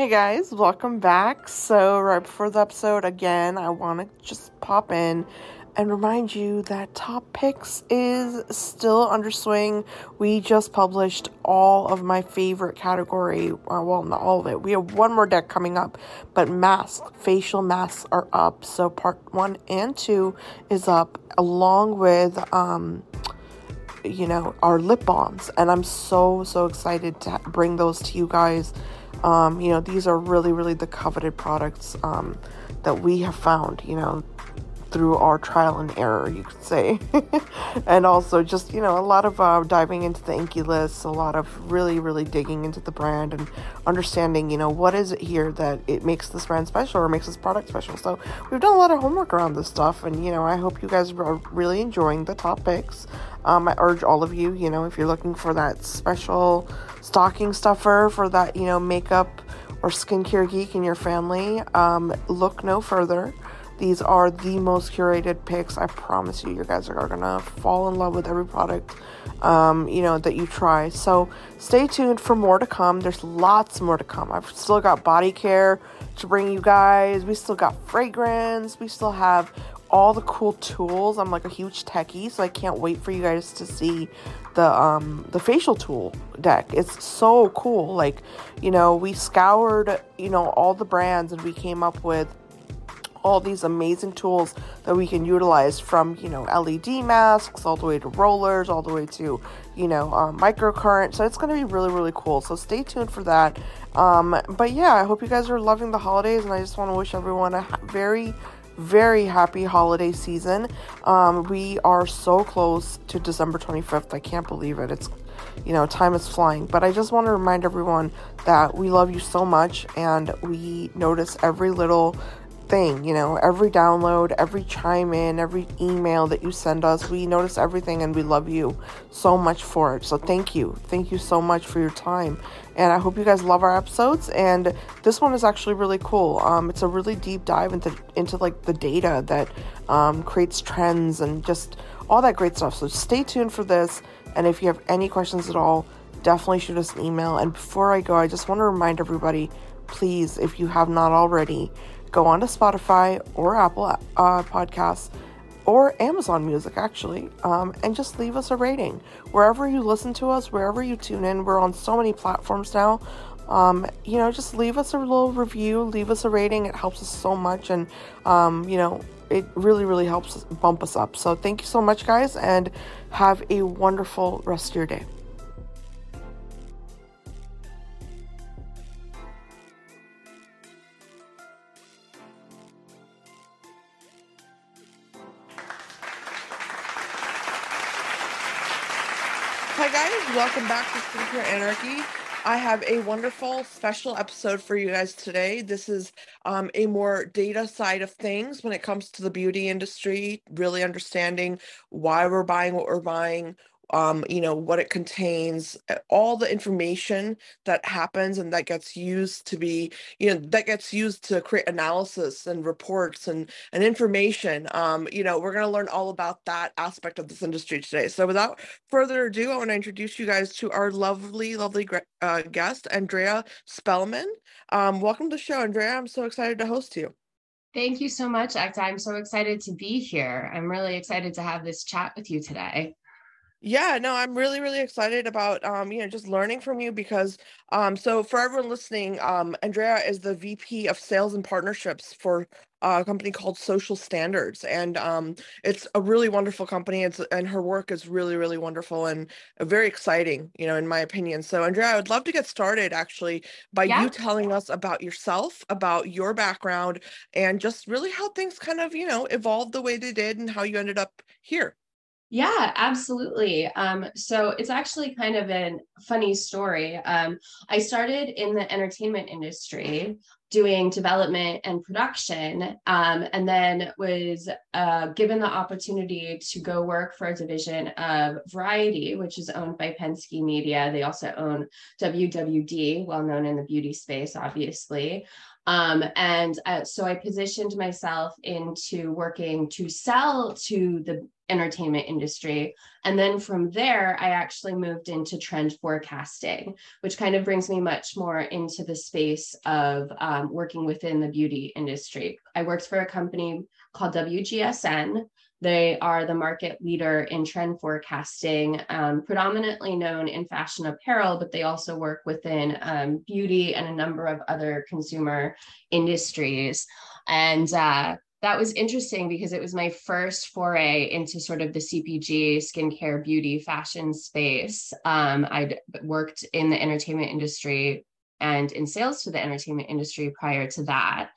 Hey guys, welcome back. So, right before the episode, again, I want to just pop in and remind you that Top Picks is still under swing. We just published all of my favorite category. Uh, well, not all of it. We have one more deck coming up, but masks, facial masks are up. So, part one and two is up, along with, um, you know, our lip balms. And I'm so, so excited to bring those to you guys um, you know, these are really, really the coveted products um, that we have found, you know, through our trial and error, you could say. and also just, you know, a lot of uh, diving into the INCI lists, a lot of really, really digging into the brand and understanding, you know, what is it here that it makes this brand special or makes this product special. So we've done a lot of homework around this stuff. And, you know, I hope you guys are really enjoying the top picks. Um, I urge all of you, you know, if you're looking for that special stocking stuffer for that, you know, makeup or skincare geek in your family, um, look no further. These are the most curated picks. I promise you, you guys are gonna fall in love with every product, um, you know, that you try. So stay tuned for more to come. There's lots more to come. I've still got body care to bring you guys. We still got fragrance. We still have all the cool tools. I'm like a huge techie, so I can't wait for you guys to see the um the facial tool deck. It's so cool. Like, you know, we scoured, you know, all the brands and we came up with all these amazing tools that we can utilize from you know led masks all the way to rollers all the way to you know um, microcurrent so it's going to be really really cool so stay tuned for that um, but yeah i hope you guys are loving the holidays and i just want to wish everyone a very very happy holiday season. Um, we are so close to December 25th. I can't believe it. It's, you know, time is flying. But I just want to remind everyone that we love you so much and we notice every little thing, you know, every download, every chime in, every email that you send us. We notice everything and we love you so much for it. So thank you. Thank you so much for your time. And I hope you guys love our episodes. And this one is actually really cool. Um, it's a really deep dive into into like the data that um, creates trends and just all that great stuff. So stay tuned for this. And if you have any questions at all, definitely shoot us an email. And before I go, I just want to remind everybody please, if you have not already, go on to Spotify or Apple uh, Podcasts or Amazon Music, actually, um, and just leave us a rating. Wherever you listen to us, wherever you tune in, we're on so many platforms now. Um, you know, just leave us a little review, leave us a rating. It helps us so much, and um, you know, it really, really helps bump us up. So, thank you so much, guys, and have a wonderful rest of your day. Guys, welcome back to Skincare Anarchy. I have a wonderful special episode for you guys today. This is um, a more data side of things when it comes to the beauty industry, really understanding why we're buying what we're buying, um, you know, what it contains, uh, all the information that happens and that gets used to be, you know, that gets used to create analysis and reports and, and information. Um, you know, we're going to learn all about that aspect of this industry today. So without further ado, I want to introduce you guys to our lovely, lovely uh, guest, Andrea Spellman. Um, welcome to the show, Andrea. I'm so excited to host you. Thank you so much. I'm so excited to be here. I'm really excited to have this chat with you today. Yeah, no, I'm really, really excited about um, you know, just learning from you because um so for everyone listening, um Andrea is the VP of Sales and Partnerships for a company called Social Standards. And um it's a really wonderful company. It's and her work is really, really wonderful and very exciting, you know, in my opinion. So Andrea, I would love to get started actually by yeah. you telling us about yourself, about your background, and just really how things kind of, you know, evolved the way they did and how you ended up here. Yeah, absolutely. Um, so it's actually kind of a funny story. Um, I started in the entertainment industry doing development and production, um, and then was uh, given the opportunity to go work for a division of Variety, which is owned by Penske Media. They also own WWD, well known in the beauty space, obviously. Um, and uh, so I positioned myself into working to sell to the entertainment industry. And then from there, I actually moved into trend forecasting, which kind of brings me much more into the space of um, working within the beauty industry. I worked for a company called WGSN. They are the market leader in trend forecasting, um, predominantly known in fashion apparel, but they also work within um, beauty and a number of other consumer industries. And uh, that was interesting because it was my first foray into sort of the CPG, skincare, beauty, fashion space. Um, I'd worked in the entertainment industry and in sales to the entertainment industry prior to that.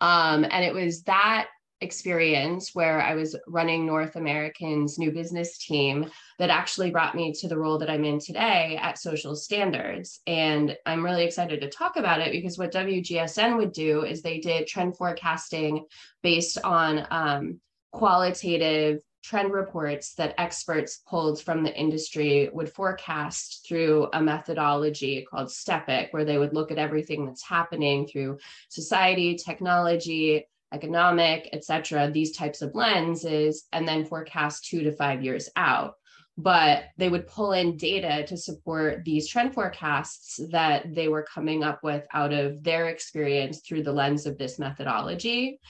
Um, and it was that experience where I was running North American's new business team that actually brought me to the role that I'm in today at Social Standards. And I'm really excited to talk about it because what WGSN would do is they did trend forecasting based on um, qualitative trend reports that experts pulled from the industry would forecast through a methodology called STEPIC, where they would look at everything that's happening through society, technology, economic, et cetera, these types of lenses, and then forecast two to five years out. But they would pull in data to support these trend forecasts that they were coming up with out of their experience through the lens of this methodology.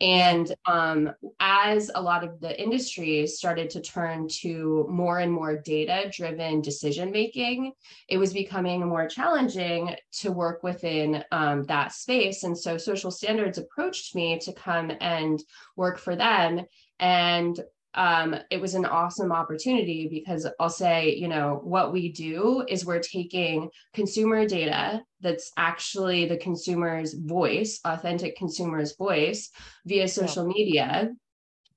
And um, as a lot of the industries started to turn to more and more data driven decision making, it was becoming more challenging to work within um, that space. And so Social Standards approached me to come and work for them. And um, it was an awesome opportunity because I'll say, you know, what we do is we're taking consumer data that's actually the consumer's voice, authentic consumer's voice via social yeah. media,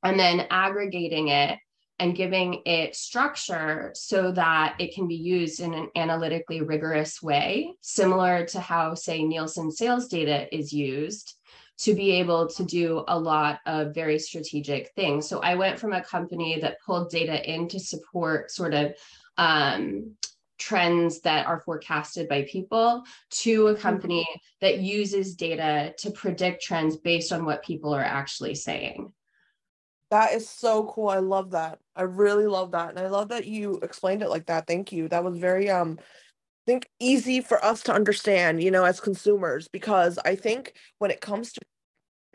and then aggregating it and giving it structure so that it can be used in an analytically rigorous way, similar to how, say, Nielsen sales data is used to be able to do a lot of very strategic things. So I went from a company that pulled data in to support sort of um, trends that are forecasted by people to a company mm-hmm. that uses data to predict trends based on what people are actually saying. That is so cool. I love that. I really love that. And I love that you explained it like that. Thank you. That was very um think easy for us to understand, you know, as consumers, because I think when it comes to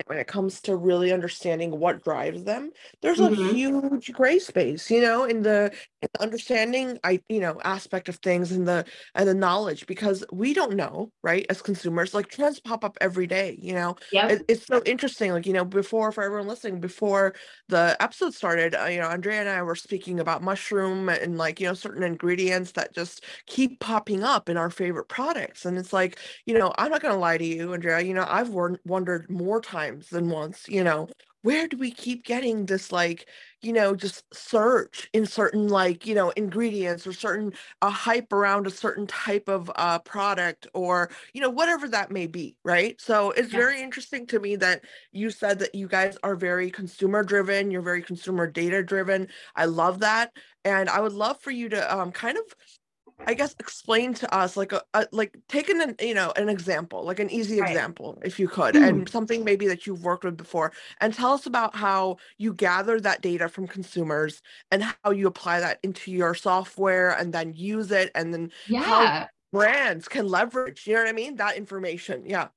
when it comes to really understanding what drives them there's mm-hmm. a huge gray space you know in the, the understanding i you know aspect of things and the and the knowledge because we don't know right as consumers like trends pop up every day you know? Yeah it, it's so interesting like you know before for everyone listening before the episode started uh, you know andrea and i were speaking about mushroom and like you know certain ingredients that just keep popping up in our favorite products and it's like you know i'm not going to lie to you andrea you know i've wondered more times than once, you know, where do we keep getting this like, you know, just search in certain like, you know, ingredients or certain a uh, hype around a certain type of uh, product or, you know, whatever that may be, right? So it's very interesting to me that you said that you guys are very consumer driven, you're very consumer data driven. I love that. And I would love for you to um, kind of I guess explain to us like a, a, like taking an you know an example like an easy right. example if you could mm. and something maybe that you've worked with before and tell us about how you gather that data from consumers and how you apply that into your software and then use it and then yeah how brands can leverage you know what I mean that information yeah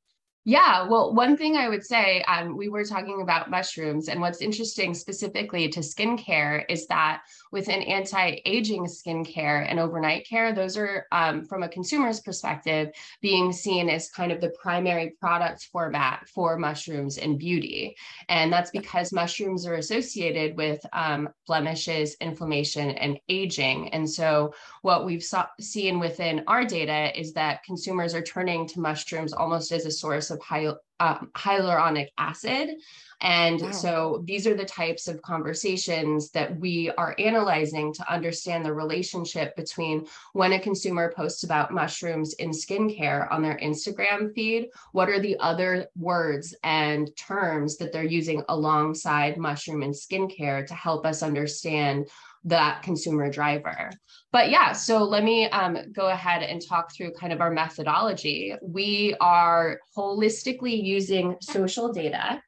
yeah, well, one thing I would say, um, we were talking about mushrooms, and what's interesting specifically to skincare is that within anti-aging skincare and overnight care those are um, from a consumer's perspective being seen as kind of the primary product format for mushrooms in beauty. And that's because mushrooms are associated with um, blemishes inflammation and aging. And so what we've saw, seen within our data is that consumers are turning to mushrooms almost as a source of high, uh, hyaluronic acid and wow. so these are the types of conversations that we are analyzing to understand the relationship between when a consumer posts about mushrooms in skincare on their Instagram feed, what are the other words and terms that they're using alongside mushroom and skincare to help us understand that consumer driver. But yeah, so let me um, go ahead and talk through kind of our methodology. We are holistically using social data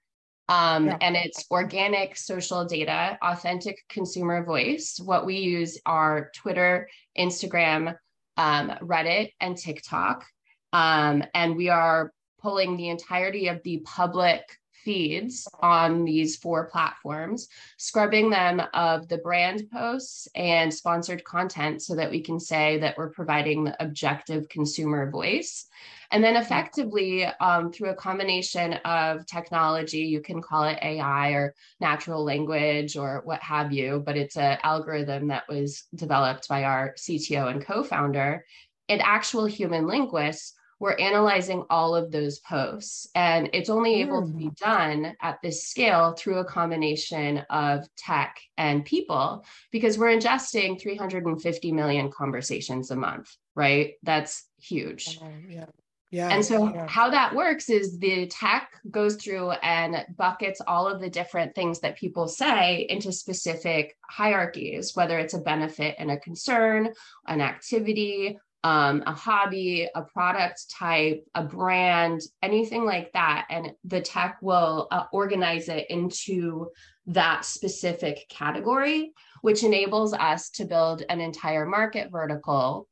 Um, yeah. And it's organic social data, authentic consumer voice. What we use are Twitter, Instagram, um, Reddit, and TikTok. Um, and we are pulling the entirety of the public feeds on these four platforms, scrubbing them of the brand posts and sponsored content so that we can say that we're providing the objective consumer voice. And then effectively, um, through a combination of technology, you can call it AI or natural language or what have you, but it's an algorithm that was developed by our CTO and co founder. And actual human linguists we're analyzing all of those posts and it's only able to be hmm. done at this scale through a combination of tech and people because we're ingesting 350 million conversations a month right that's huge yeah yeah. And so, yeah. how that works is the tech goes through and buckets all of the different things that people say into specific hierarchies, whether it's a benefit and a concern, an activity, um, a hobby, a product type, a brand, anything like that. And the tech will uh, organize it into that specific category, which enables us to build an entire market vertical.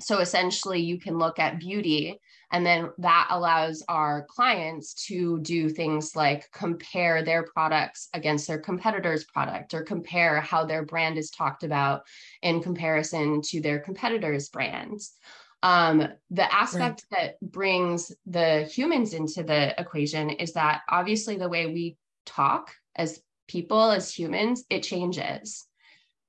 So essentially, you can look at beauty and then that allows our clients to do things like compare their products against their competitor's product or compare how their brand is talked about in comparison to their competitor's brands. Um, the aspect right. that brings the humans into the equation is that obviously the way we talk as people, as humans, it changes.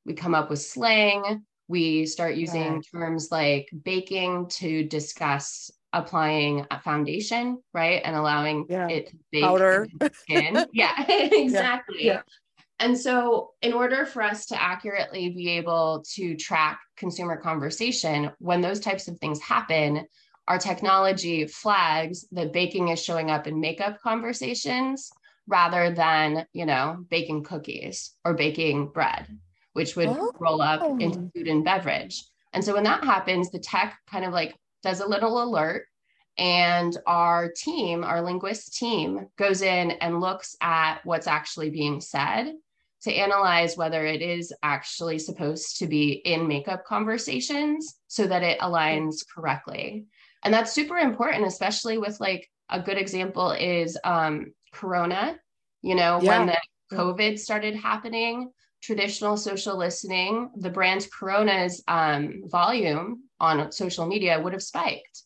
We come up with slang, we start using terms like baking to discuss applying a foundation, right? And allowing yeah. it to bake powder skin. yeah, exactly. Yeah. Yeah. And so, in order for us to accurately be able to track consumer conversation, when those types of things happen, our technology flags that baking is showing up in makeup conversations rather than, you know, baking cookies or baking bread, which would oh. roll up into food and beverage. And so when that happens, the tech kind of like does a little alert and our team our linguist team goes in and looks at what's actually being said to analyze whether it is actually supposed to be in makeup conversations so that it aligns correctly and that's super important especially with like a good example is um, corona you know yeah. when the covid started happening traditional social listening the brand corona's um, volume on social media would have spiked,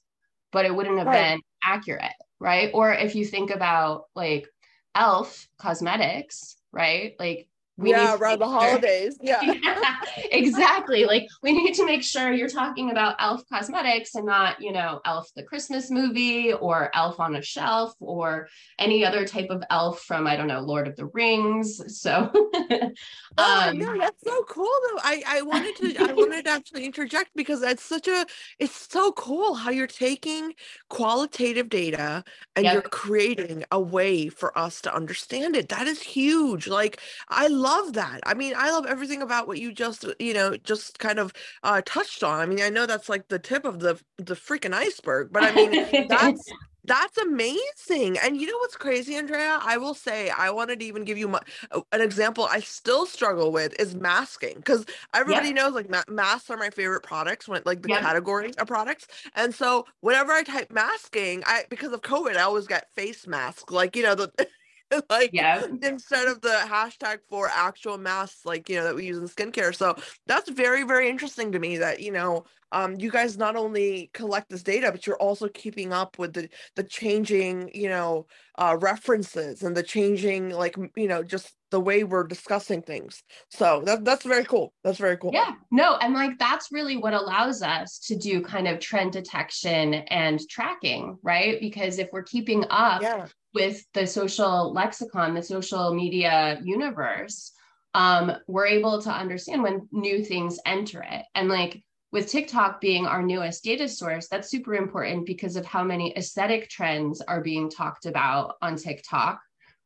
but it wouldn't have right. been accurate, right? Or if you think about like Elf cosmetics, right? Like we yeah around the sure. holidays yeah. yeah. exactly like we need to make sure you're talking about elf cosmetics and not you know elf the christmas movie or elf on a shelf or any other type of elf from i don't know lord of the rings so oh um, no that's so cool though i i wanted to i wanted to actually interject because that's such a it's so cool how you're taking qualitative data and yep. you're creating a way for us to understand it that is huge like i love that. I mean, I love everything about what you just, you know, just kind of uh, touched on. I mean, I know that's like the tip of the the freaking iceberg, but I mean, that's that's amazing. And you know what's crazy, Andrea? I will say, I wanted to even give you my, uh, an example I still struggle with is masking because everybody yep. knows like ma- masks are my favorite products when like the yep. category of products. And so whenever I type masking, I because of COVID, I always get face mask, like you know the like yeah. instead of the hashtag for actual masks like you know that we use in skincare. So that's very very interesting to me that you know um you guys not only collect this data but you're also keeping up with the the changing you know uh references and the changing like you know just the way we're discussing things. So that, that's very cool. That's very cool. Yeah. No and like that's really what allows us to do kind of trend detection and tracking right? Because if we're keeping up yeah with the social lexicon, the social media universe, um, we're able to understand when new things enter it. And like with TikTok being our newest data source, that's super important because of how many aesthetic trends are being talked about on TikTok,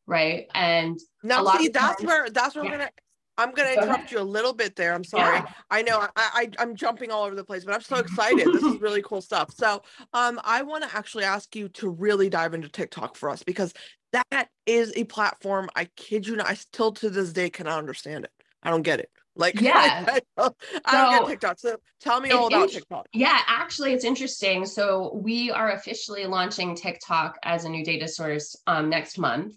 right? And now, see, that's times, where that's where yeah. we're gonna I'm going to interrupt you a little bit there. I'm sorry. Yeah. I know I, I I'm jumping all over the place, but I'm so excited. this is really cool stuff. So, um, I want to actually ask you to really dive into TikTok for us because that is a platform. I kid you not. I still to this day cannot understand it. I don't get it. Like, Yeah. I, don't, I don't So, get TikTok. So tell me all about is- TikTok. Yeah, actually, it's interesting. So we are officially launching TikTok as a new data source um, next month.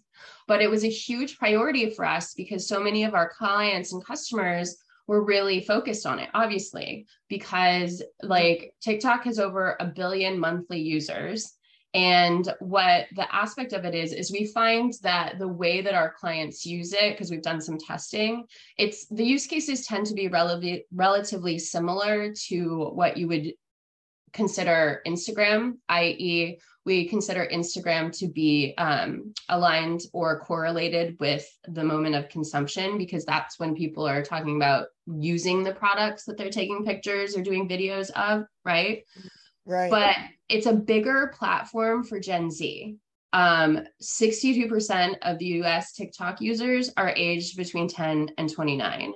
But it was a huge priority for us because so many of our clients and customers were really focused on it, obviously, because like TikTok has over a billion monthly users. And what the aspect of it is, is we find that the way that our clients use it, because we've done some testing, it's the use cases tend to be relatively relatively similar to what you would consider Instagram, i.e., we consider Instagram to be um, aligned or correlated with the moment of consumption because that's when people are talking about using the products that they're taking pictures or doing videos of, right? Right. but it's a bigger platform for Gen Z. Um, 62% of the US TikTok users are aged between 10 and 29.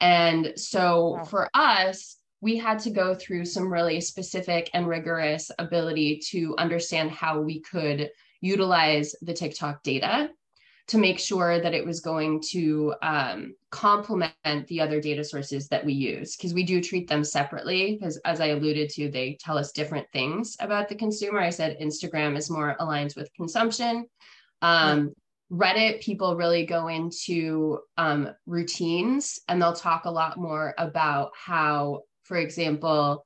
And so Wow. for us, we had to go through some really specific and rigorous ability to understand how we could utilize the TikTok data to make sure that it was going to um, complement the other data sources that we use. Because we do treat them separately because as i alluded to they tell us different things about the consumer. I said instagram is more aligned with consumption. Um, reddit people really go into um, routines and they'll talk a lot more about how for example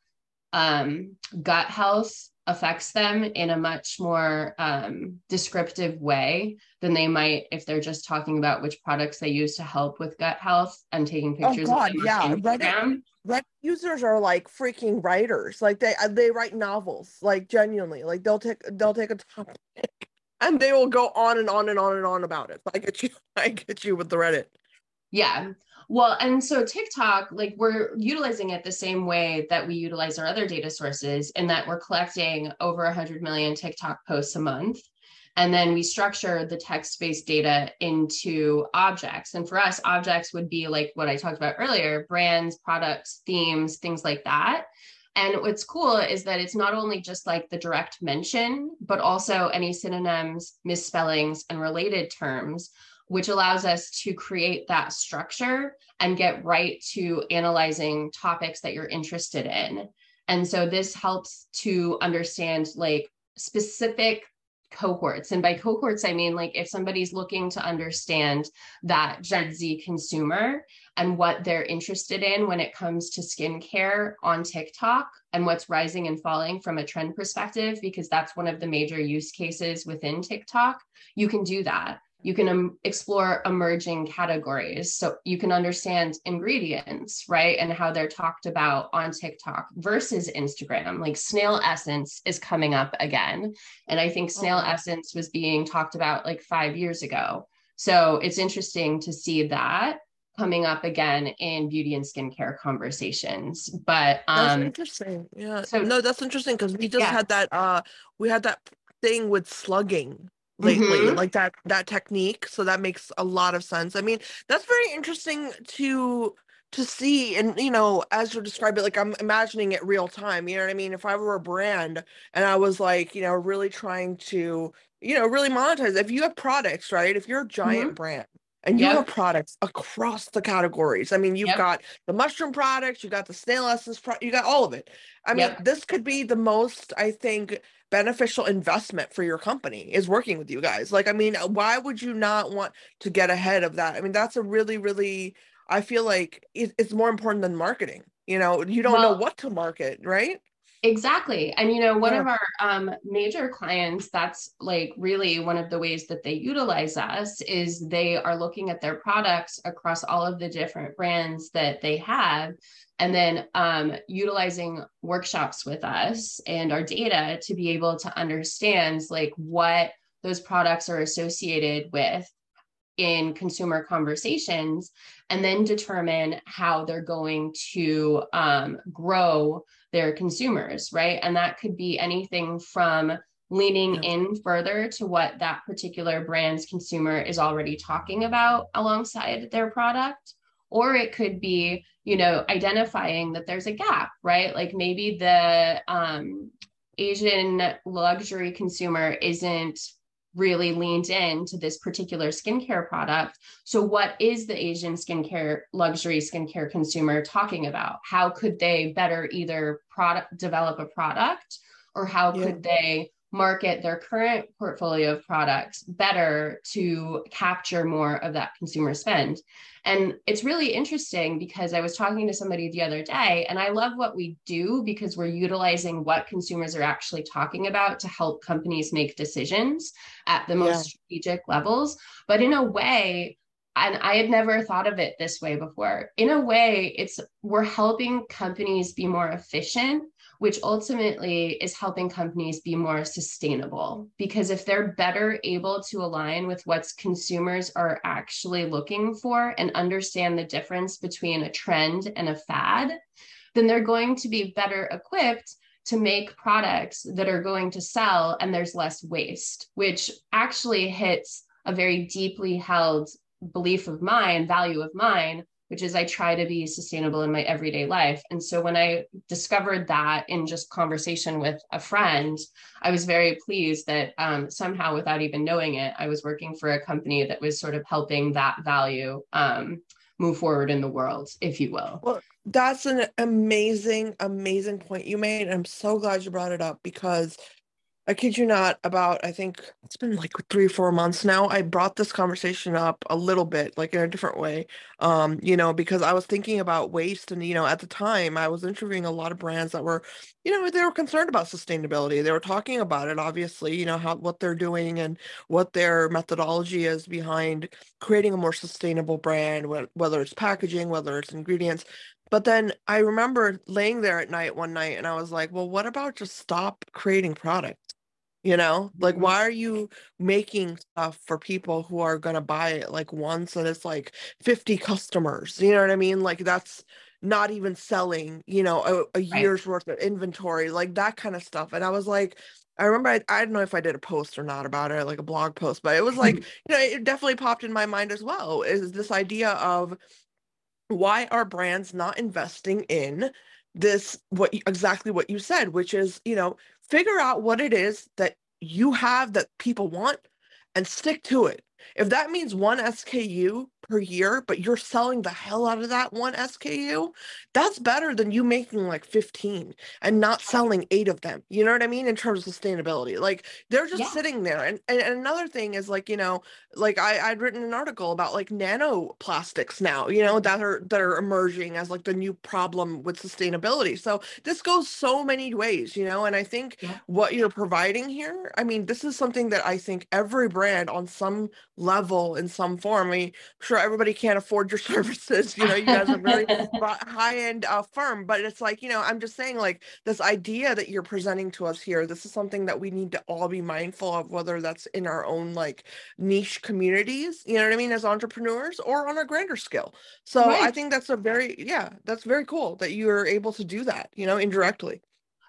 um, gut health affects them in a much more um, descriptive way than they might if they're just talking about which products they use to help with gut health and taking pictures. Oh, pictures God, of them yeah, Reddit- Reddit users are like freaking writers. Like they uh, they write novels. Like genuinely. Like they'll take they'll take a topic and they will go on and on and on and on about it. I get you. I get you with the Reddit. Yeah. Well, and so TikTok, like we're utilizing it the same way that we utilize our other data sources, in that we're collecting over 100 million TikTok posts a month. And then we structure the text based data into objects. And for us, objects would be like what I talked about earlier brands, products, themes, things like that. And what's cool is that it's not only just like the direct mention, but also any synonyms, misspellings, and related terms which allows us to create that structure and get right to analyzing topics that you're interested in. And so this helps to understand like specific cohorts. And by cohorts, I mean like if somebody's looking to understand that Gen Z consumer and what they're interested in when it comes to skincare on TikTok and what's rising and falling from a trend perspective, because that's one of the major use cases within TikTok, you can do that you can um, explore emerging categories so you can understand ingredients right and how they're talked about on tiktok versus instagram like snail essence is coming up again and i think snail Mhm. essence was being talked about like five years ago so it's interesting to see that coming up again in beauty and skincare conversations but That's um interesting. Yeah. so- no, that's interesting because we just Yeah. had that uh we had that thing with slugging lately, Mhm. like that that technique. So that makes a lot of sense. I mean, that's very interesting to to see and you know as you describe it like i'm imagining it real time you know what i mean if i were a brand and i was like you know really trying to you know really monetize if you have products right if you're a giant brand and you have products across the categories i mean you've Yep. got the mushroom products you got the snail essence pro- you got all of it i mean Yep. this could be the most i think beneficial investment for your company is working with you guys. Like i mean why would you not want to get ahead of that? I mean that's a really really i feel like it's more important than marketing you know? You don't know what to market right? Exactly. And, you know, one Yeah. of our um, major clients, that's like really one of the ways that they utilize us is they are looking at their products across all of the different brands that they have and then um, utilizing workshops with us and our data to be able to understand like what those products are associated with in consumer conversations and then determine how they're going to um, grow their consumers, right? And that could be anything from leaning Yeah. in further to what that particular brand's consumer is already talking about alongside their product, or it could be you know identifying that there's a gap right like maybe the um, asian luxury consumer isn't really leaned into this particular skincare product. So, what is the Asian skincare, luxury skincare consumer talking about? How could they better either product develop a product or how yeah. could they market their current portfolio of products better to capture more of that consumer spend. And it's really interesting because I was talking to somebody the other day, and I love what we do because we're utilizing what consumers are actually talking about to help companies make decisions at the most yeah. strategic levels. But in a way, and I had never thought of it this way before. In a way, it's we're helping companies be more efficient which ultimately is helping companies be more sustainable. Because if they're better able to align with what consumers are actually looking for and understand the difference between a trend and a fad, then they're going to be better equipped to make products that are going to sell and there's less waste, which actually hits a very deeply held belief of mine, value of mine, which is I try to be sustainable in my everyday life. And so when I discovered that in just conversation with a friend, I was very pleased that um, somehow, without even knowing it, I was working for a company that was sort of helping that value um, move forward in the world, if you will. Well, that's an amazing, amazing point you made. I'm so glad you brought it up because I kid you not, about I think it's been like three or four months now. I brought this conversation up a little bit, like in a different way. Um, you know, because I was thinking about waste and you know, at the time I was interviewing a lot of brands that were, you know, they were concerned about sustainability. They were talking about it, obviously, you know, how what they're doing and what their methodology is behind creating a more sustainable brand, whether it's packaging, whether it's ingredients. But then I remember laying there at night one night and I was like, well, what about just stop creating products? You know like mm-hmm. why are you making stuff for people who are going to buy it like once and it's like 50 customers you know what i mean like that's not even selling you know a, a year's right. worth of inventory like that kind of stuff and i was like I remember I, I don't know if I did a post or not about it, like a blog post, but it was like, you know, it definitely popped in my mind as well. Is this idea of why are brands not investing in this what exactly what you said, which is, you know, figure out what it is that you have that people want and stick to it. If that means one SKU per year, but you're selling the hell out of that one SKU, that's better than you making like 15 and not selling eight of them. You know what I mean? In terms of sustainability, like they're just yeah. sitting there. And, and, another thing is like, you know, like I, I'd written an article about like nanoplastics now, you know, that are that are emerging as like the new problem with sustainability. So this goes so many ways, you know, and I think yeah. what you're providing here, I mean, this is something that I think every brand on some level in some form, I mean, sure everybody can't afford your services. You know, you guys are very high end uh, firm, but it's like, you know, I'm just saying, like, this idea that you're presenting to us here, this is something that we need to all be mindful of, whether that's in our own like niche communities, you know what I mean, as entrepreneurs or on a grander scale. So right. I think that's a very, yeah, that's very cool that you're able to do that, you know, indirectly.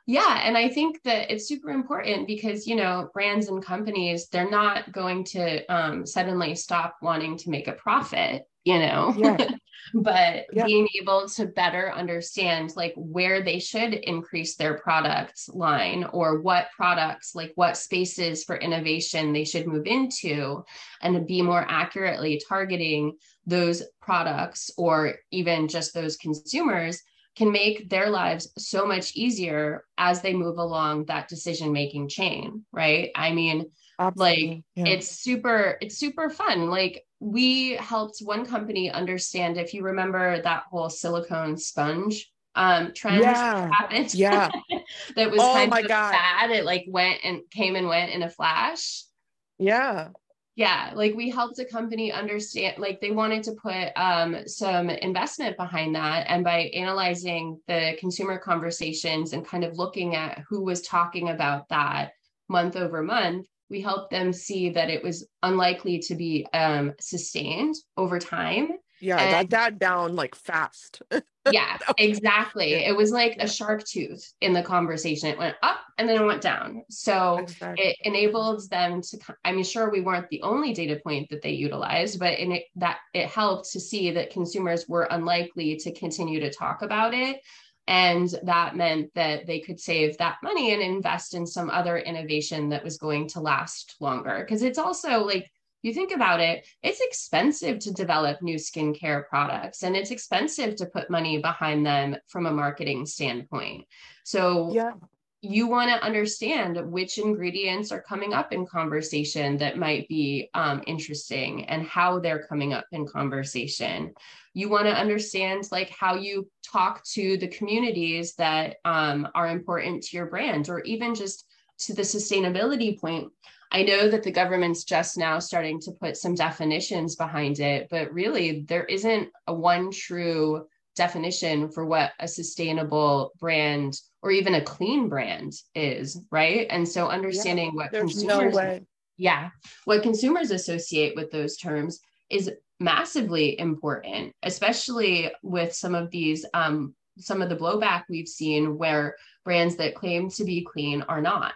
Yeah. And I think that it's super important because, you know, brands and companies, they're not going to um, suddenly stop wanting to make a profit, you know, yeah. but yeah. being able to better understand like where they should increase their product line or what products, like what spaces for innovation they should move into and be more accurately targeting those products or even just those consumers can make their lives so much easier as they move along that decision making chain right i mean Absolutely. like yeah. it's super it's super fun like we helped one company understand if you remember that whole silicone sponge um trend yeah. happened yeah that was oh kind of God. bad it like went and came and went in a flash yeah yeah like we helped a company understand like they wanted to put um, some investment behind that and by analyzing the consumer conversations and kind of looking at who was talking about that month over month we helped them see that it was unlikely to be um, sustained over time Yeah, and, that died down like fast. yeah, exactly. It was like a shark tooth in the conversation. It went up and then it went down. So exactly. it enabled them to. I mean, sure, we weren't the only data point that they utilized, but in it that it helped to see that consumers were unlikely to continue to talk about it. And that meant that they could save that money and invest in some other innovation that was going to last longer. Because it's also like you think about it, it's expensive to develop new skincare products and it's expensive to put money behind them from a marketing standpoint. So, yeah. You want to understand which ingredients are coming up in conversation that might be um, interesting and how they're coming up in conversation. You want to understand like how you talk to the communities that um, are important to your brand, or even just to the sustainability point I know that the government's just now starting to put some definitions behind it, but really there isn't a one true definition for what a sustainable brand or even a clean brand is, right? And so understanding yeah, what consumers no yeah, what consumers associate with those terms is massively important, especially with some of these um, some of the blowback we've seen where brands that claim to be clean are not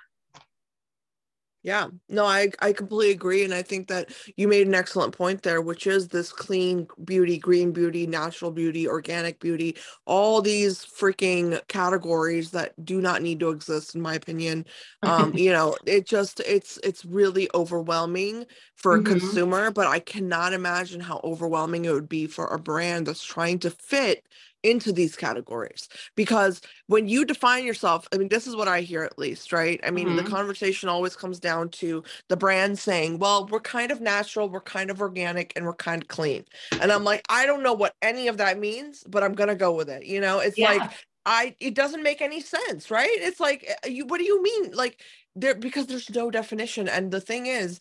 yeah, no, I, I completely agree. And I think that you made an excellent point there, which is this clean beauty, green beauty, natural beauty, organic beauty, all these freaking categories that do not need to exist, in my opinion. Um, you know, it just, it's, it's really overwhelming for mm-hmm. a consumer, but I cannot imagine how overwhelming it would be for a brand that's trying to fit into these categories. Because when you define yourself i mean this is what i hear at least right? I mean mm-hmm. the conversation always comes down to the brand saying well we're kind of natural we're kind of organic and we're kind of clean. And i'm like i don't know what any of that means but i'm gonna go with it. You know it's yeah. like i it doesn't make any sense right? It's like eh, you what do you mean? Like there because there's no definition. And the thing is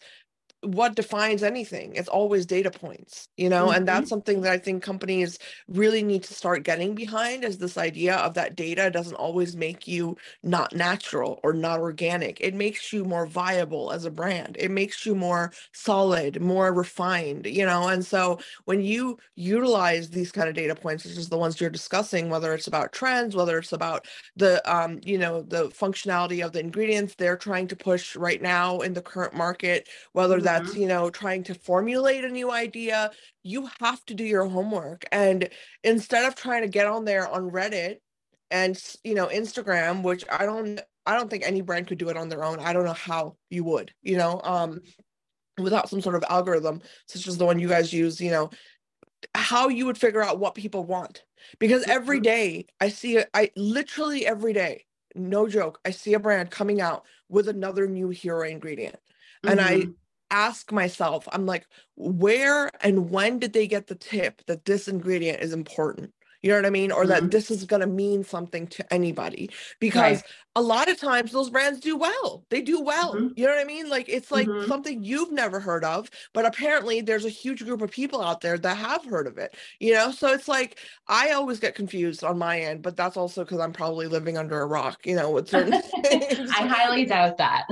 what defines anything it's always data points you know mm-hmm. and that's something that i think companies really need to start getting behind is this idea of that data doesn't always make you not natural or not organic it makes you more viable as a brand it makes you more solid more refined you know and so when you utilize these kind of data points which is the ones you're discussing whether it's about trends whether it's about the um you know the functionality of the ingredients they're trying to push right now in the current market whether mm-hmm. that that's mm-hmm. you know trying to formulate a new idea you have to do your homework and instead of trying to get on there on reddit and you know instagram which i don't i don't think any brand could do it on their own i don't know how you would you know um without some sort of algorithm such as the one you guys use you know how you would figure out what people want because every mm-hmm. i see it i literally every day no joke i see a brand coming out with another new hero ingredient mm-hmm. and i mm-hmm ask myself, I'm like, where and when did they get the tip that this ingredient is important? You know what I mean? Or mm-hmm. that this is going to mean something to anybody. Because right a lot of times those brands do well. They do well. Mm-hmm. You know what I mean? Like it's like mm-hmm. something you've never heard of, but apparently there's a huge group of people out there that have heard of it. You know, so it's like I always get confused on my end, but that's also because I'm probably living under a rock, you know, with certain things. I highly doubt that.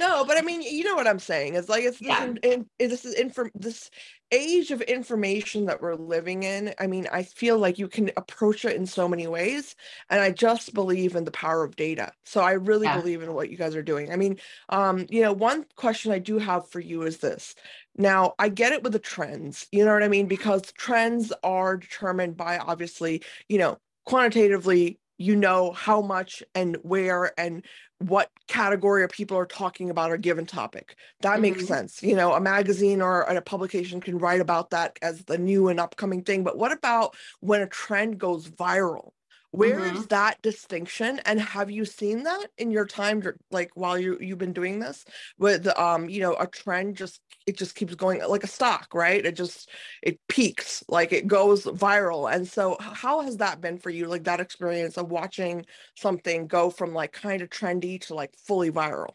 no, but I mean, you know what I'm saying? It's like it's yeah. this, in, in, this is inform this age of information that we're living in. I mean, I feel like you can approach it in so many ways, and I just believe in the power of data. So I really yeah. believe in what you guys are doing. I mean, um, you know, one question I do have for you is this. Now, I get it with the trends, you know what I mean? Because trends are determined by obviously, you know, quantitatively, you know how much and where and what category of people are talking about a given topic. That mm-hmm. makes sense. You know, a magazine or a publication can write about that as the new and upcoming thing. But what about when a trend goes viral? Where mm-hmm. is that distinction and have you seen that in your time like while you you've been doing this? With um you know a trend just it just keeps going like a stock right? It just it peaks like it goes viral and so how has that been for you like that experience of watching something go from like kind of trendy to like fully viral?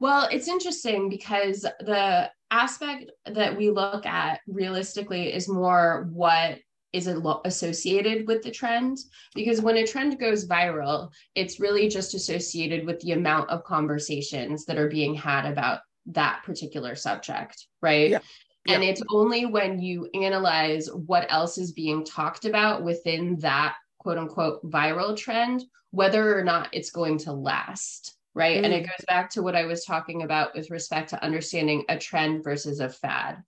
Well it's interesting because the aspect that we look at realistically is more what is associated with the trend because when a trend goes viral it's really just associated with the amount of conversations that are being had about that particular subject right yeah. And it's only when you analyze what else is being talked about within that quote unquote viral trend, whether or not it's going to last. Right. Mm. And it mm. goes back to what I was talking about with respect to understanding a trend versus a fad.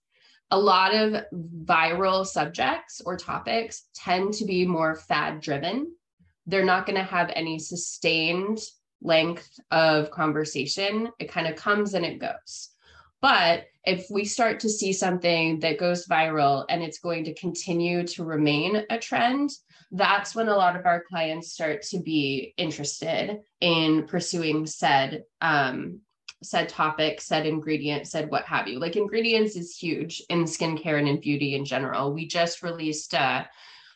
A lot of viral subjects or topics tend to be more fad driven. They're not going to have any sustained length of conversation. It kind of comes and it goes. But if we start to see something that goes viral and it's going to continue to remain a trend, that's when a lot of our clients start to be interested in pursuing said um, said topic, said ingredient, said what have you. Like ingredients is huge in skincare and in beauty in general. We just released a,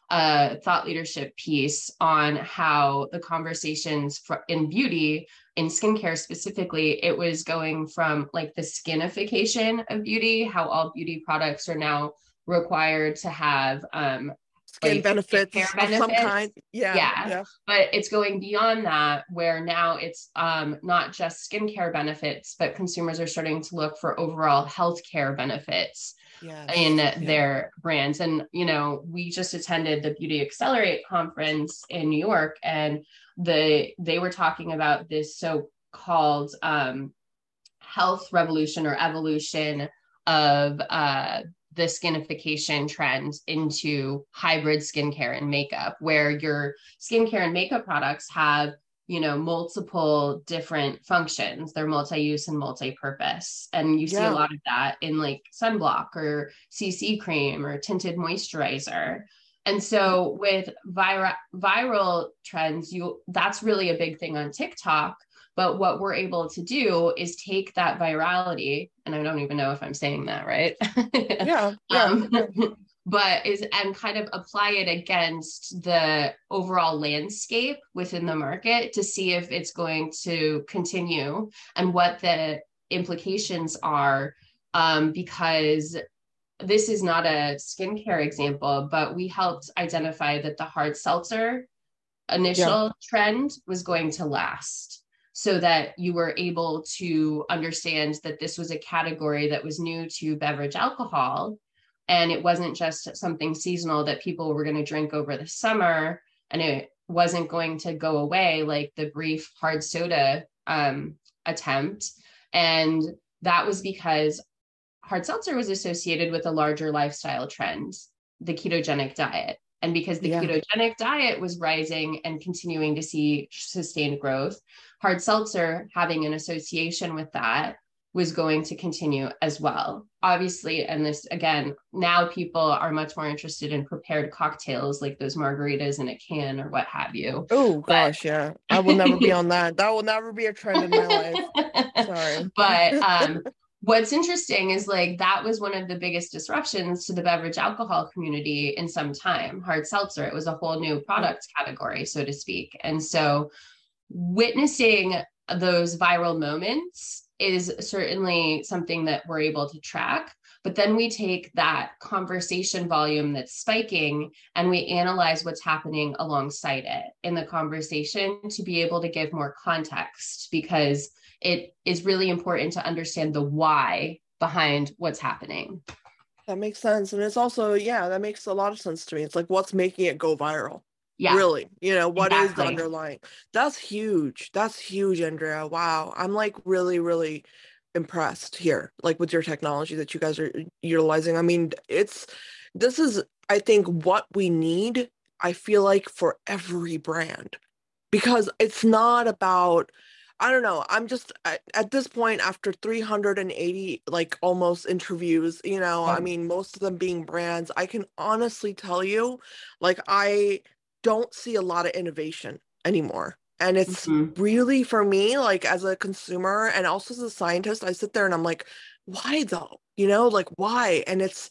a thought leadership piece on how the conversations for, in beauty in skincare specifically, it was going from like the skinification of beauty, how all beauty products are now required to have um, skin like, benefits, of benefits. some kind. Yeah, yeah, yeah. But it's going beyond that, where now it's um, not just skincare benefits, but consumers are starting to look for overall healthcare benefits. Yes. in yeah. their brands. And, you know, we just attended the Beauty Accelerate conference in New York, and the they were talking about this so-called um, health revolution or evolution of uh, the skinification trend into hybrid skincare and makeup, where your skincare and makeup products have you know multiple different functions they're multi-use and multi-purpose and you see yeah. a lot of that in like sunblock or cc cream or tinted moisturizer and so with viral viral trends, you that's really a big thing on TikTok. But what we're able to do is take that virality, and I don't even know if I'm saying that right. yeah. yeah. Um, but is and kind of apply it against the overall landscape within the market to see if it's going to continue and what the implications are um, because this is not a skincare example, but we helped identify that the hard seltzer initial yeah. trend was going to last so that you were able to understand that this was a category that was new to beverage alcohol and it wasn't just something seasonal that people were going to drink over the summer and it wasn't going to go away like the brief hard soda um, attempt and that was because hard seltzer was associated with a larger lifestyle trend, the ketogenic diet. And because the yeah. ketogenic diet was rising and continuing to see sustained growth, hard seltzer having an association with that was going to continue as well. Obviously, and this again, now people are much more interested in prepared cocktails like those margaritas in a can or what have you. Oh gosh, yeah. I will never be on that. That will never be a trend in my life. Sorry. But um what's interesting is like that was one of the biggest disruptions to the beverage alcohol community in some time hard seltzer it was a whole new product category so to speak and so witnessing those viral moments is certainly something that we're able to track but then we take that conversation volume that's spiking and we analyze what's happening alongside it in the conversation to be able to give more context because it is really important to understand the why behind what's happening. That makes sense. And it's also, yeah, that makes a lot of sense to me. It's like what's making it go viral? Yeah. Really, you know, what exactly. is the underlying? That's huge. That's huge, Andrea. Wow. I'm like really, really impressed here, like with your technology that you guys are utilizing. I mean, it's this is, I think, what we need, I feel like, for every brand because it's not about I don't know. I'm just at, at, this point after 380 like almost interviews, you know, I mean most of them being brands, I can honestly tell you like I don't see a lot of innovation anymore. And it's mm-hmm. really for me like as a consumer and also as a scientist, I sit there and I'm like, why though? You know, like why? And it's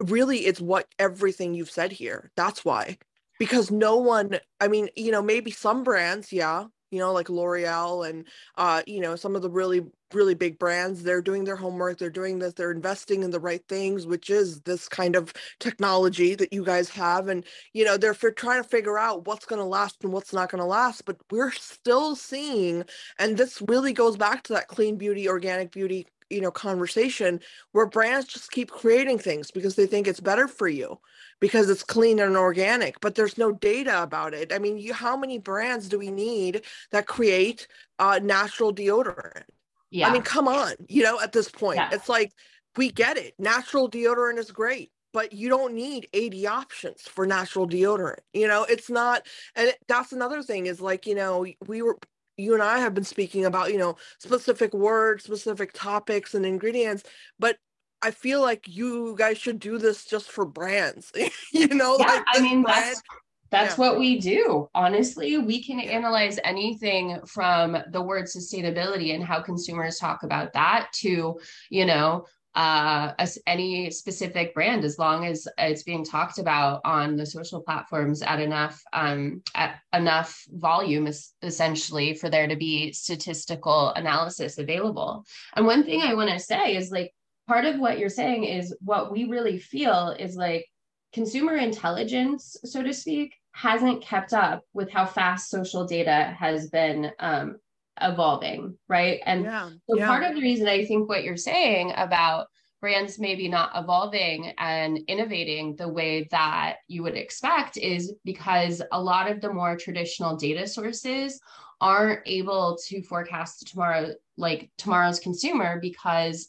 really it's what everything you've said here. That's why because no one i mean you know maybe some brands yeah you know like l'oreal and uh you know some of the really really big brands they're doing their homework they're doing this they're investing in the right things which is this kind of technology that you guys have. And you know they're trying to figure out what's going to last and what's not going to last but we're still seeing and this really goes back to that clean beauty organic beauty you know conversation where brands just keep creating things because they think it's better for you because it's clean and organic but there's no data about it. I mean you, how many brands do we need that create uh, natural deodorant? Yeah i mean come on you know at this point yeah. it's like we get it. Natural deodorant is great but you don't need 80 options for natural deodorant you know? It's not and that's another thing is like you know we were you and I have been speaking about, you know, specific words, specific topics and ingredients, but I feel like you guys should do this just for brands. you know, yeah, like I mean brand, that's that's yeah. what we do. Honestly, we can analyze anything from the word sustainability and how consumers talk about that to, you know, uh, any specific brand as long as it's being talked about on the social platforms at enough um, at enough volume is essentially for there to be statistical analysis available and one thing i want to say is like part of what you're saying is what we really feel is like consumer intelligence so to speak hasn't kept up with how fast social data has been um, evolving, right? And yeah, so yeah. part of the reason I think what you're saying about brands maybe not evolving and innovating the way that you would expect is because a lot of the more traditional data sources aren't able to forecast tomorrow like tomorrow's consumer because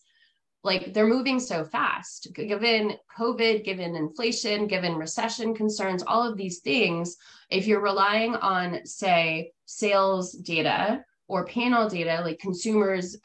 like they're moving so fast given covid given inflation given recession concerns all of these things if you're relying on say sales data or panel data, like consumers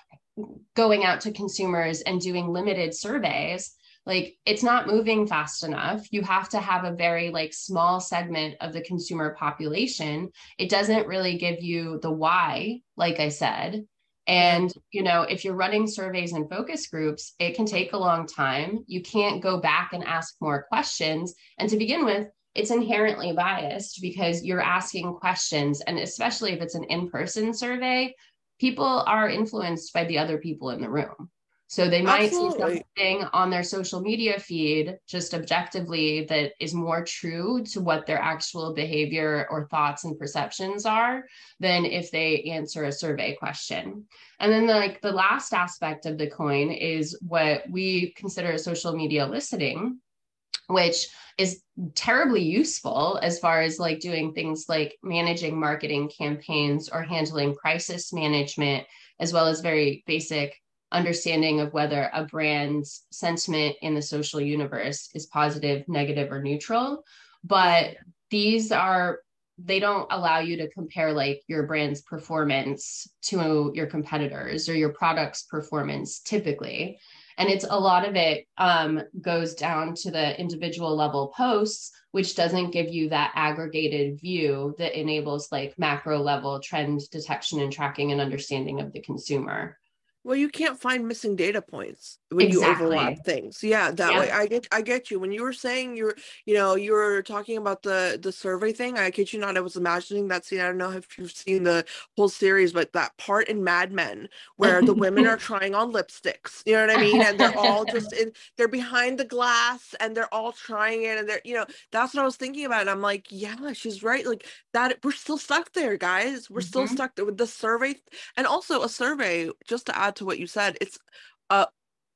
going out to consumers and doing limited surveys, like it's not moving fast enough. You have to have a very like small segment of the consumer population. It doesn't really give you the why, like I said. And, you know, if you're running surveys and focus groups, it can take a long time. You can't go back and ask more questions. And to begin with, it's inherently biased because you're asking questions and especially if it's an in-person survey people are influenced by the other people in the room so they might Absolutely. see something on their social media feed just objectively that is more true to what their actual behavior or thoughts and perceptions are than if they answer a survey question. And then the, like the last aspect of the coin is what we consider social media listening, which is terribly useful as far as like doing things like managing marketing campaigns or handling crisis management, as well as very basic understanding of whether a brand's sentiment in the social universe is positive, negative, or neutral. But these are they don't allow you to compare like your brand's performance to your competitors or your product's performance typically and it's a lot of it um, goes down to the individual level posts which doesn't give you that aggregated view that enables like macro level trend detection and tracking and understanding of the consumer well, you can't find missing data points when exactly. you overlap things. Yeah, that yeah. way I get I get you. When you were saying you're you know, you were talking about the the survey thing, I kid you not, I was imagining that scene. I don't know if you've seen the whole series, but that part in Mad Men where the women are trying on lipsticks. You know what I mean? And they're all just in they're behind the glass and they're all trying it and they're you know, that's what I was thinking about. And I'm like, yeah, she's right. Like that we're still stuck there, guys. We're mm-hmm. still stuck there with the survey and also a survey, just to add add to what you said, it's uh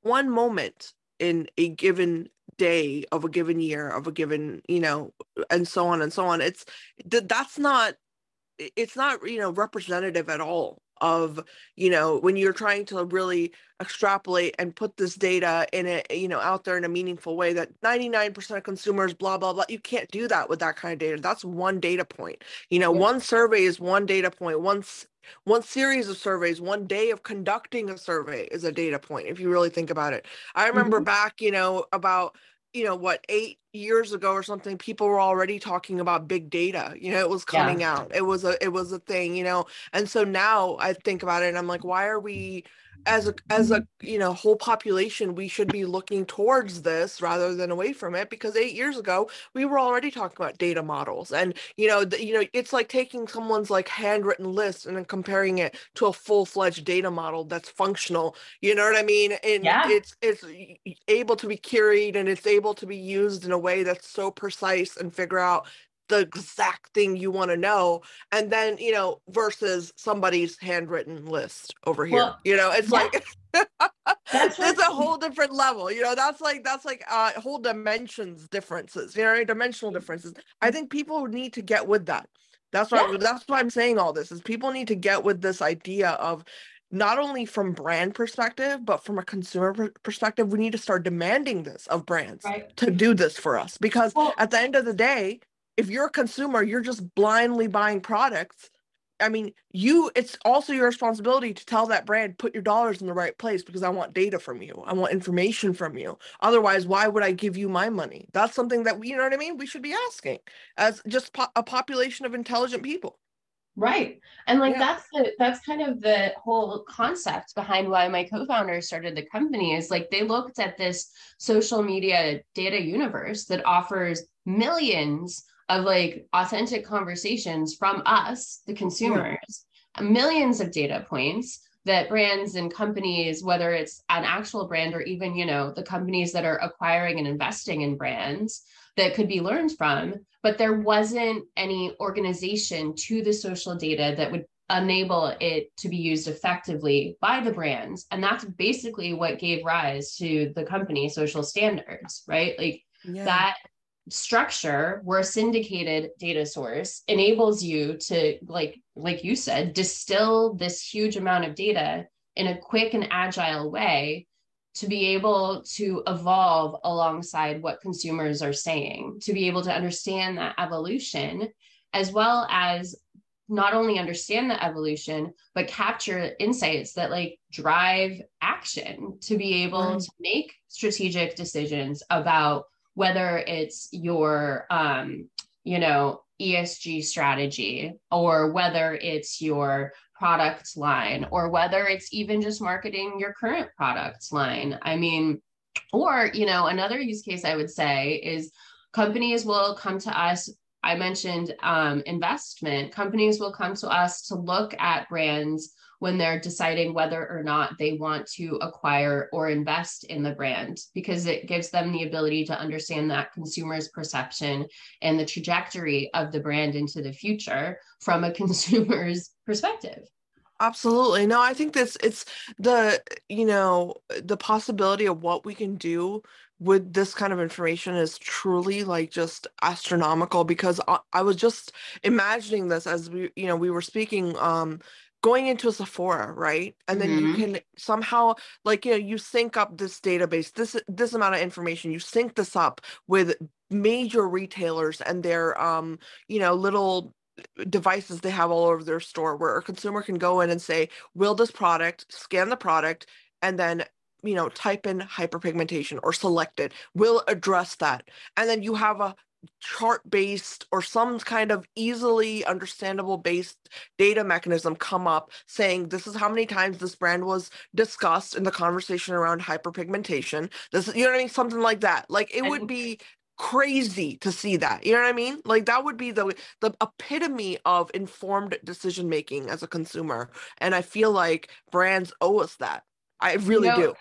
one moment in a given day of a given year of a given you know and so on and so on. It's that's not it's not you know representative at all of you know when you're trying to really extrapolate and put this data in it you know out there in a meaningful way that 99% of consumers blah blah blah you can't do that with that kind of data. That's one data point. You know yeah. one survey is one data point one one series of surveys one day of conducting a survey is a data point if you really think about it i remember mm-hmm. back you know about you know what eight years ago or something people were already talking about big data you know it was coming yeah. out it was a it was a thing you know and so now i think about it and i'm like why are we as a as a you know whole population we should be looking towards this rather than away from it because 8 years ago we were already talking about data models and you know the, you know it's like taking someone's like handwritten list and then comparing it to a full-fledged data model that's functional you know what i mean and yeah. it's it's able to be queried and it's able to be used in a way that's so precise and figure out the exact thing you want to know and then you know versus somebody's handwritten list over here well, you know it's yeah. like that's a whole different level. You know, that's like that's like uh whole dimensions differences, you know, dimensional differences. I think people need to get with that. That's why yeah. that's why I'm saying all this is people need to get with this idea of not only from brand perspective but from a consumer perspective we need to start demanding this of brands right. to do this for us because well, at the end of the day if you're a consumer you're just blindly buying products I mean, you it's also your responsibility to tell that brand put your dollars in the right place because I want data from you. I want information from you. Otherwise, why would I give you my money? That's something that we, you know what I mean? We should be asking as just po- a population of intelligent people. Right. And like yeah. that's the that's kind of the whole concept behind why my co-founders started the company is like they looked at this social media data universe that offers millions of like authentic conversations from us, the consumers, millions of data points that brands and companies, whether it's an actual brand or even, you know, the companies that are acquiring and investing in brands that could be learned from, but there wasn't any organization to the social data that would enable it to be used effectively by the brands. And that's basically what gave rise to the company social standards, right? Like yeah. that structure where a syndicated data source enables you to like like you said distill this huge amount of data in a quick and agile way to be able to evolve alongside what consumers are saying to be able to understand that evolution as well as not only understand the evolution but capture insights that like drive action to be able right. to make strategic decisions about whether it's your um, you know ESG strategy or whether it's your product line or whether it's even just marketing your current product line. I mean, or you know, another use case I would say is companies will come to us I mentioned um, investment. Companies will come to us to look at brands when they're deciding whether or not they want to acquire or invest in the brand because it gives them the ability to understand that consumer's perception and the trajectory of the brand into the future from a consumer's perspective. Absolutely. No i think this it's the you know the possibility of what we can do with this kind of information is truly like just astronomical because I, I was just imagining this as we you know we were speaking um going into a Sephora, right? And then mm-hmm. you can somehow like you know you sync up this database, this this amount of information, you sync this up with major retailers and their um you know little devices they have all over their store where a consumer can go in and say, will this product, scan the product, and then you know type in hyperpigmentation or select it will address that and then you have a chart based or some kind of easily understandable based data mechanism come up saying this is how many times this brand was discussed in the conversation around hyperpigmentation. This you know what i mean? Something like that. Like it would be crazy to see that. You know what i mean? Like that would be the the epitome of informed decision making as a consumer and i feel like brands owe us that. I really you know, do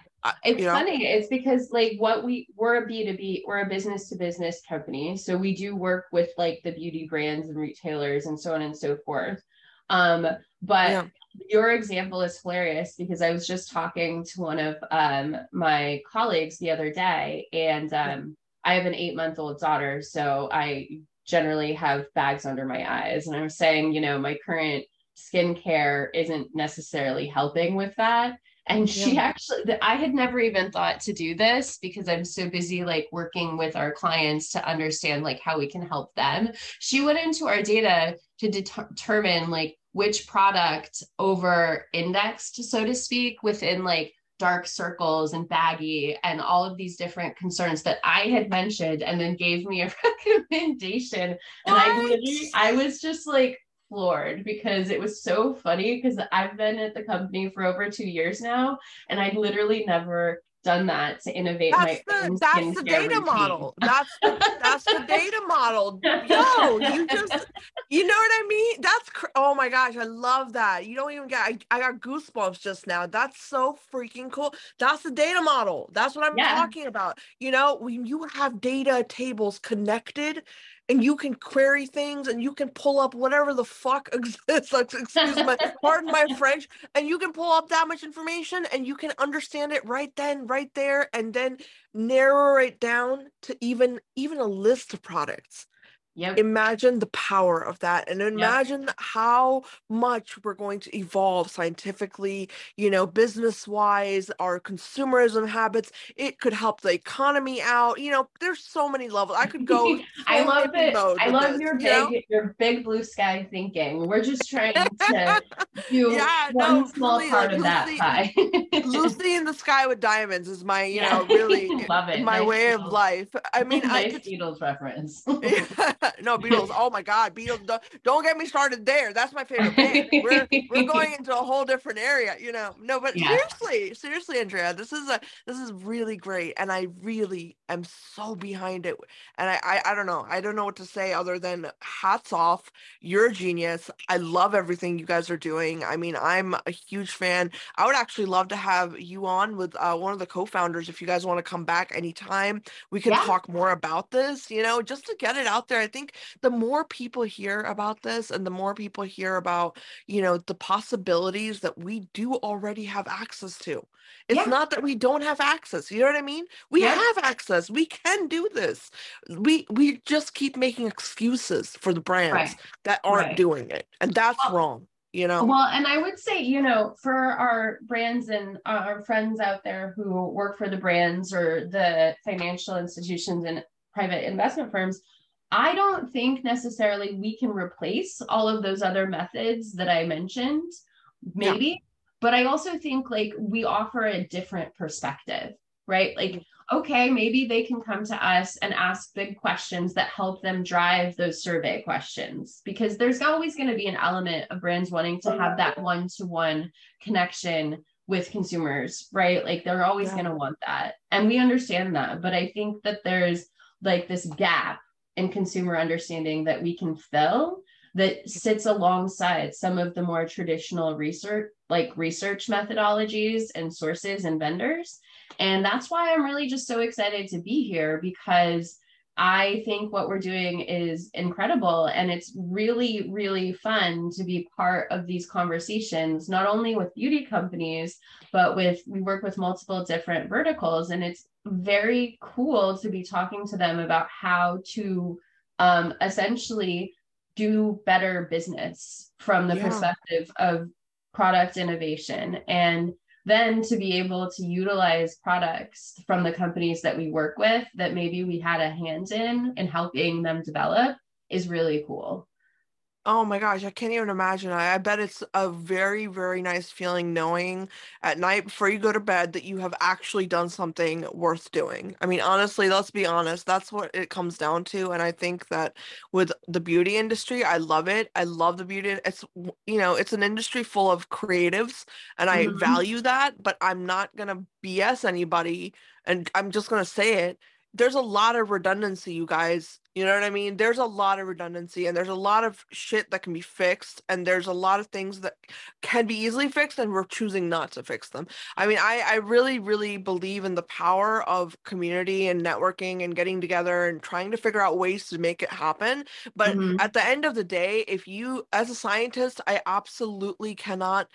it's you know? funny. It's because like what we we're a B2B, we're a business to business company. So we do work with like the beauty brands and retailers and so on and so forth. Um, but yeah. your example is hilarious because I was just talking to one of um my colleagues the other day, and um I have an eight month old daughter, so I generally have bags under my eyes. And I'm saying, you know, my current skincare isn't necessarily helping with that and she actually i had never even thought to do this because i'm so busy like working with our clients to understand like how we can help them she went into our data to det- determine like which product over indexed so to speak within like dark circles and baggy and all of these different concerns that I had mentioned and then gave me a recommendation. And? I I was just like, floored because it was so funny because I've been at the company for over two years now and I'd literally never done that to innovate that's my the, that's the data routine. model that's the, that's the data model. Yo you just you know what i mean? That's cr- oh my gosh i love that. You don't even get I, I got goosebumps just now. That's so freaking cool. That's the data model. That's what i'm yeah. talking about. You know when you have data tables connected and you can query things and you can pull up whatever the fuck exists. Excuse my pardon my French. And you can pull up that much information and you can understand it right then, right there, and then narrow it down to even even a list of products. Yep. Imagine the power of that and imagine yep. how much we're going to evolve scientifically, you know, business wise, our consumerism habits. It could help the economy out. You know, there's so many levels. I could go. I love it. I love this, your big, know? your big blue sky thinking. We're just trying to do yeah, one no, small really, part like, of Lucy, that pie. Lucy in the sky with diamonds is my, you yeah. know, really love it. my nice way Beatles. of life. I mean, nice I could, Beatles reference. no Beatles. Oh my God, Beatles! Don't, don't, get me started there. That's my favorite band. We're we're going into a whole different area, you know. No, but yeah. seriously, seriously, Andrea, this is a this is really great, and I really am so behind it. And I I, I don't know, I don't know what to say other than hats off. You're a genius. I love everything you guys are doing. I mean, I'm a huge fan. I would actually love to have you on with uh, one of the co-founders if you guys want to come back anytime. We can yeah. talk more about this. You know, just to get it out there. I think the more people hear about this and the more people hear about, you know, the possibilities that we do already have access to. It's yeah. not that we don't have access. You know what I mean? We yeah. have access. We can do this. We we just keep making excuses for the brands right. that aren't right. doing it. And that's well, wrong you know well and i would say you know for our brands and our friends out there who work for the brands or the financial institutions and private investment firms I don't think necessarily we can replace all of those other methods that I mentioned, maybe, yeah. but I also think like we offer a different perspective, right? Like, mm-hmm. okay, maybe they can come to us and ask big questions that help them drive those survey questions because there's always going to be an element of brands wanting to have that one to one connection with consumers, right? Like they're always yeah. going to want that. And we understand that. But I think that there's like this gap and consumer understanding that we can fill that sits alongside some of the more traditional research like research methodologies and sources and vendors. And that's why i'm really just so excited to be here because i think what we're doing is incredible and it's really really fun to be part of these conversations not only with beauty companies but with we work with multiple different verticals and it's very cool to be talking to them about how to um, essentially do better business from the yeah. perspective of product innovation and then to be able to utilize products from the companies that we work with that maybe we had a hand in in helping them develop is really cool Oh my gosh, I can't even imagine. I, I bet it's a very, very nice feeling knowing at night before you go to bed that you have actually done something worth doing. I mean, honestly, let's be honest, that's what it comes down to. And I think that with the beauty industry, I love it. I love the beauty. It's, you know, it's an industry full of creatives and I mm-hmm. value that, but I'm not going to BS anybody. And I'm just going to say it there's a lot of redundancy, you guys. You know what I mean? There's a lot of redundancy and there's a lot of shit that can be fixed and there's a lot of things that can be easily fixed and we're choosing not to fix them. I mean, I, I really, really believe in the power of community and networking and getting together and trying to figure out ways to make it happen. But mm-hmm. at the end of the day, if you, as a scientist, I absolutely cannot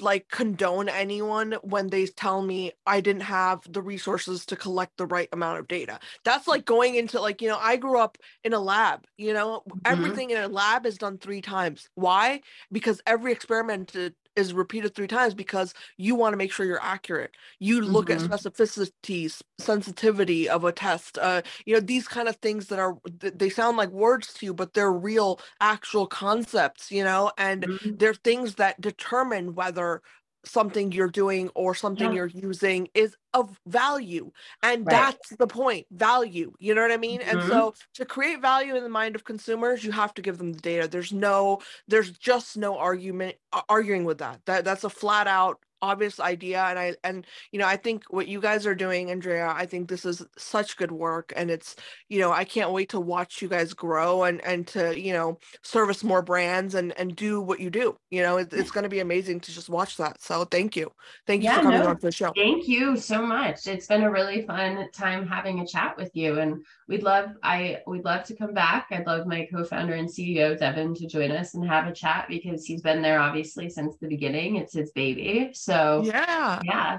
like condone anyone when they tell me I didn't have the resources to collect the right amount of data. That's like going into like, you know, I grew up in a lab, you know, mm-hmm. everything in a lab is done three times. Why? Because every experiment is repeated three times because you want to make sure you're accurate. You look mm-hmm. at specificity, sensitivity of a test. Uh, you know these kind of things that are they sound like words to you, but they're real, actual concepts. You know, and mm-hmm. they're things that determine whether something you're doing or something yeah. you're using is of value and right. that's the point value you know what i mean mm-hmm. and so to create value in the mind of consumers you have to give them the data there's no there's just no argument arguing with that that that's a flat out obvious idea and i and you know i think what you guys are doing andrea i think this is such good work and it's you know i can't wait to watch you guys grow and and to you know service more brands and and do what you do you know it, it's going to be amazing to just watch that so thank you. Thank you yeah, for coming no, on the show. thank you so much it's been a really fun time having a chat with you and we'd love i we'd love to come back i'd love my co-founder and ceo devin to join us and have a chat because he's been there obviously since the beginning it's his baby so yeah, yeah.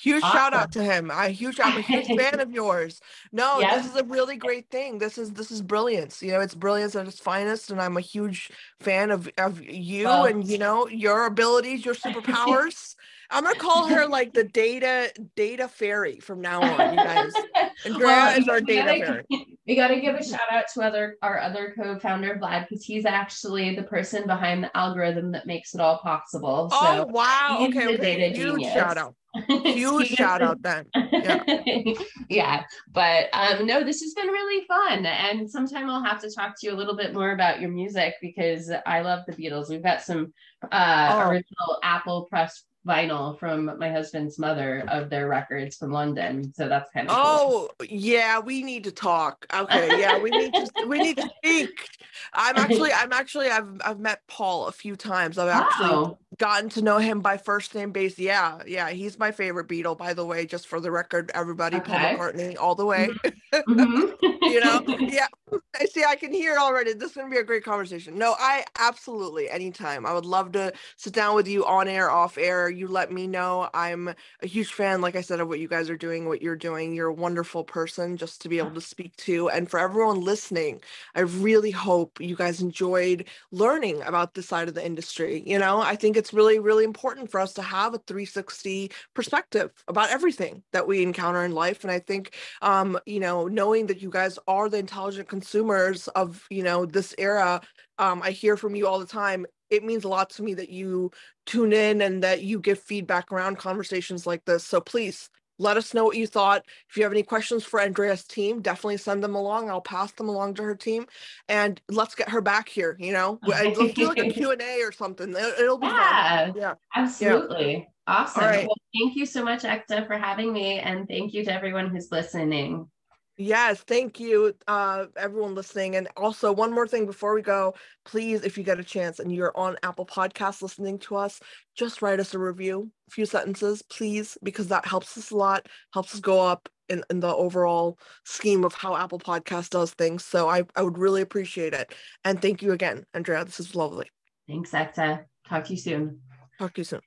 Huge awesome. shout out to him. I huge I'm a huge fan of yours. No, this is a really great thing. This is this is brilliance. You know, it's brilliance at its finest, and I'm a huge fan of of you well, and you know your abilities, your superpowers. I'm gonna call her like the data data fairy from now on, you guys. Andrea well, is our data gotta, fairy. We got to give a shout out to other our other co-founder Vlad because he's actually the person behind the algorithm that makes it all possible. So oh wow! Okay, okay. huge genius. shout out. Huge shout out then. Yeah. yeah. But um no, this has been really fun. And sometime I'll have to talk to you a little bit more about your music because I love the Beatles. We've got some uh oh. original Apple press vinyl from my husband's mother of their records from London. So that's kind of oh cool. yeah, we need to talk. Okay, yeah, we need to we need to speak. I'm actually I'm actually I've I've met Paul a few times. I've actually oh. gotten to know him by first name base. Yeah, yeah, he's my favorite Beatle, by the way. Just for the record, everybody, okay. Paul McCartney, all the way. Mm-hmm. you know, yeah. I see. I can hear it already. This is gonna be a great conversation. No, I absolutely anytime. I would love to sit down with you on air, off air you let me know. I'm a huge fan, like I said, of what you guys are doing, what you're doing. You're a wonderful person just to be able to speak to. And for everyone listening, I really hope you guys enjoyed learning about this side of the industry. You know, I think it's really, really important for us to have a 360 perspective about everything that we encounter in life. And I think, um, you know, knowing that you guys are the intelligent consumers of, you know, this era um, I hear from you all the time it means a lot to me that you tune in and that you give feedback around conversations like this. So please let us know what you thought. If you have any questions for Andrea's team, definitely send them along. I'll pass them along to her team, and let's get her back here. You know, let's do like a Q and A or something. It'll be yeah, fun. Yeah, absolutely. Yeah. Awesome. Well, thank you so much, Ekta, for having me, and thank you to everyone who's listening. Yes, thank you, uh, everyone listening. And also, one more thing before we go, please, if you get a chance and you're on Apple Podcasts listening to us, just write us a review, a few sentences, please, because that helps us a lot, helps us go up in, in the overall scheme of how Apple Podcast does things. So I, I would really appreciate it. And thank you again, Andrea. This is lovely. Thanks, Ekta. Talk to you soon. Talk to you soon.